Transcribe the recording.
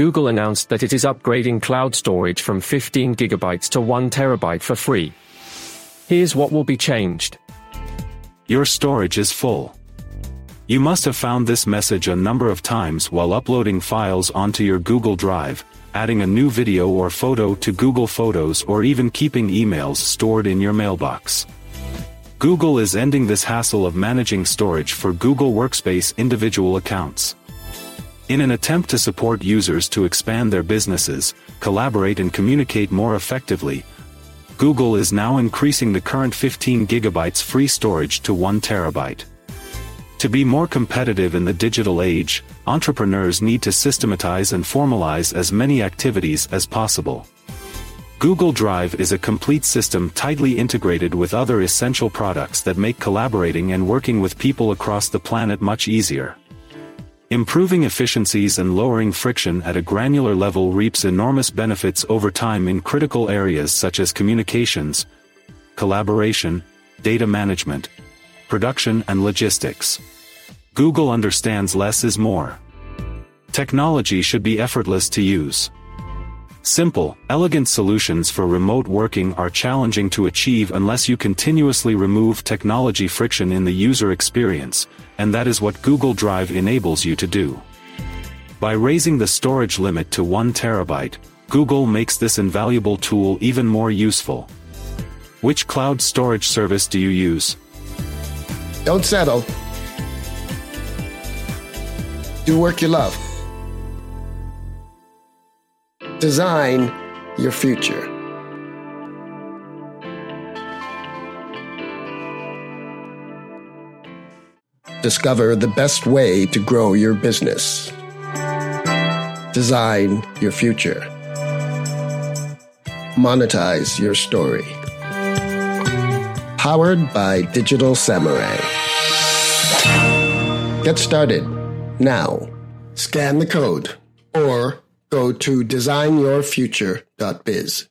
Google announced that it is upgrading cloud storage from 15 gigabytes to 1 terabyte for free. Here's what will be changed. Your storage is full. You must have found this message a number of times while uploading files onto your Google Drive, adding a new video or photo to Google Photos or even keeping emails stored in your mailbox. Google is ending this hassle of managing storage for Google Workspace individual accounts. In an attempt to support users to expand their businesses, collaborate and communicate more effectively, Google is now increasing the current 15 gigabytes free storage to 1 terabyte. To be more competitive in the digital age, entrepreneurs need to systematize and formalize as many activities as possible. Google Drive is a complete system tightly integrated with other essential products that make collaborating and working with people across the planet much easier. Improving efficiencies and lowering friction at a granular level reaps enormous benefits over time in critical areas such as communications, collaboration, data management, production and logistics. Google understands less is more. Technology should be effortless to use. Simple, elegant solutions for remote working are challenging to achieve unless you continuously remove technology friction in the user experience, and that is what Google Drive enables you to do. By raising the storage limit to 1 terabyte, Google makes this invaluable tool even more useful. Which cloud storage service do you use? Don't settle. Do work you love. Design your future. Discover the best way to grow your business. Design your future. Monetize your story. Powered by Digital Samurai. Get started now. Scan the code or go to designyourfuture.biz.